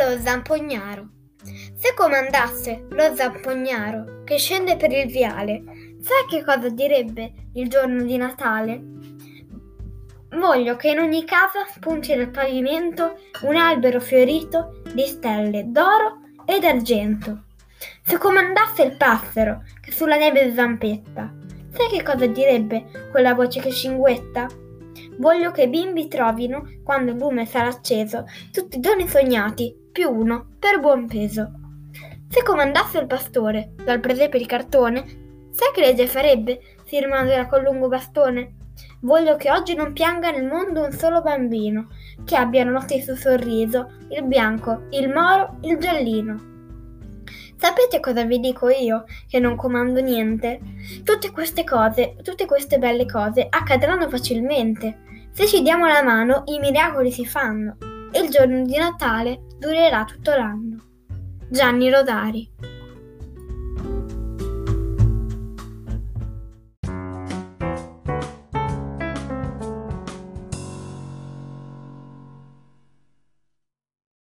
Lo zampognaro. Se comandasse lo zampognaro che scende per il viale, sai che cosa direbbe il giorno di Natale? Voglio che in ogni casa spunti nel pavimento un albero fiorito di stelle d'oro e d'argento. Se comandasse il passero che sulla neve zampetta, sai che cosa direbbe quella voce che cinguetta? Voglio che i bimbi trovino, quando il lume sarà acceso, tutti i doni sognati, più uno, per buon peso. Se comandasse il pastore dal presepe di cartone, sai che legge farebbe se rimandera col lungo bastone? Voglio che oggi non pianga nel mondo un solo bambino, che abbia lo stesso sorriso, il bianco, il moro, il giallino. Sapete cosa vi dico io? Che non comando niente? Tutte queste cose, tutte queste belle cose accadranno facilmente. Se ci diamo la mano, i miracoli si fanno e il giorno di Natale durerà tutto l'anno. Gianni Rodari